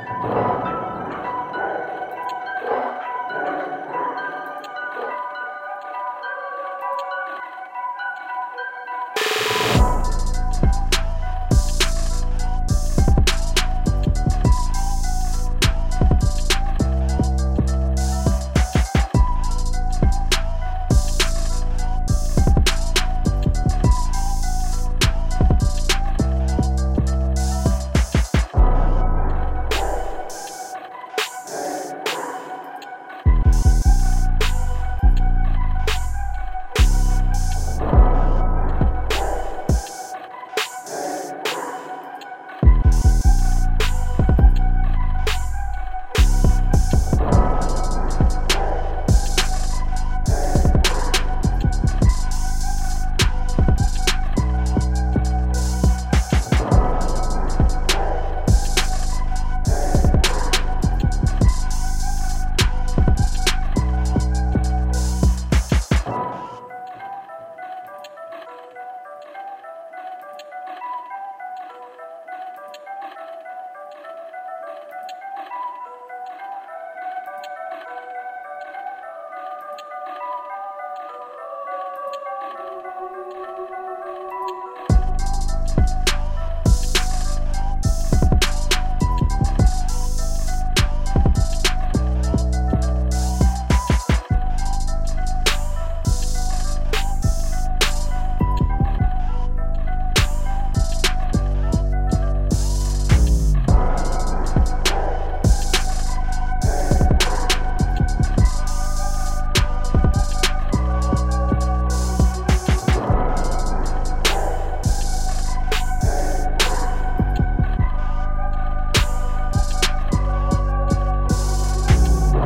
Yeah.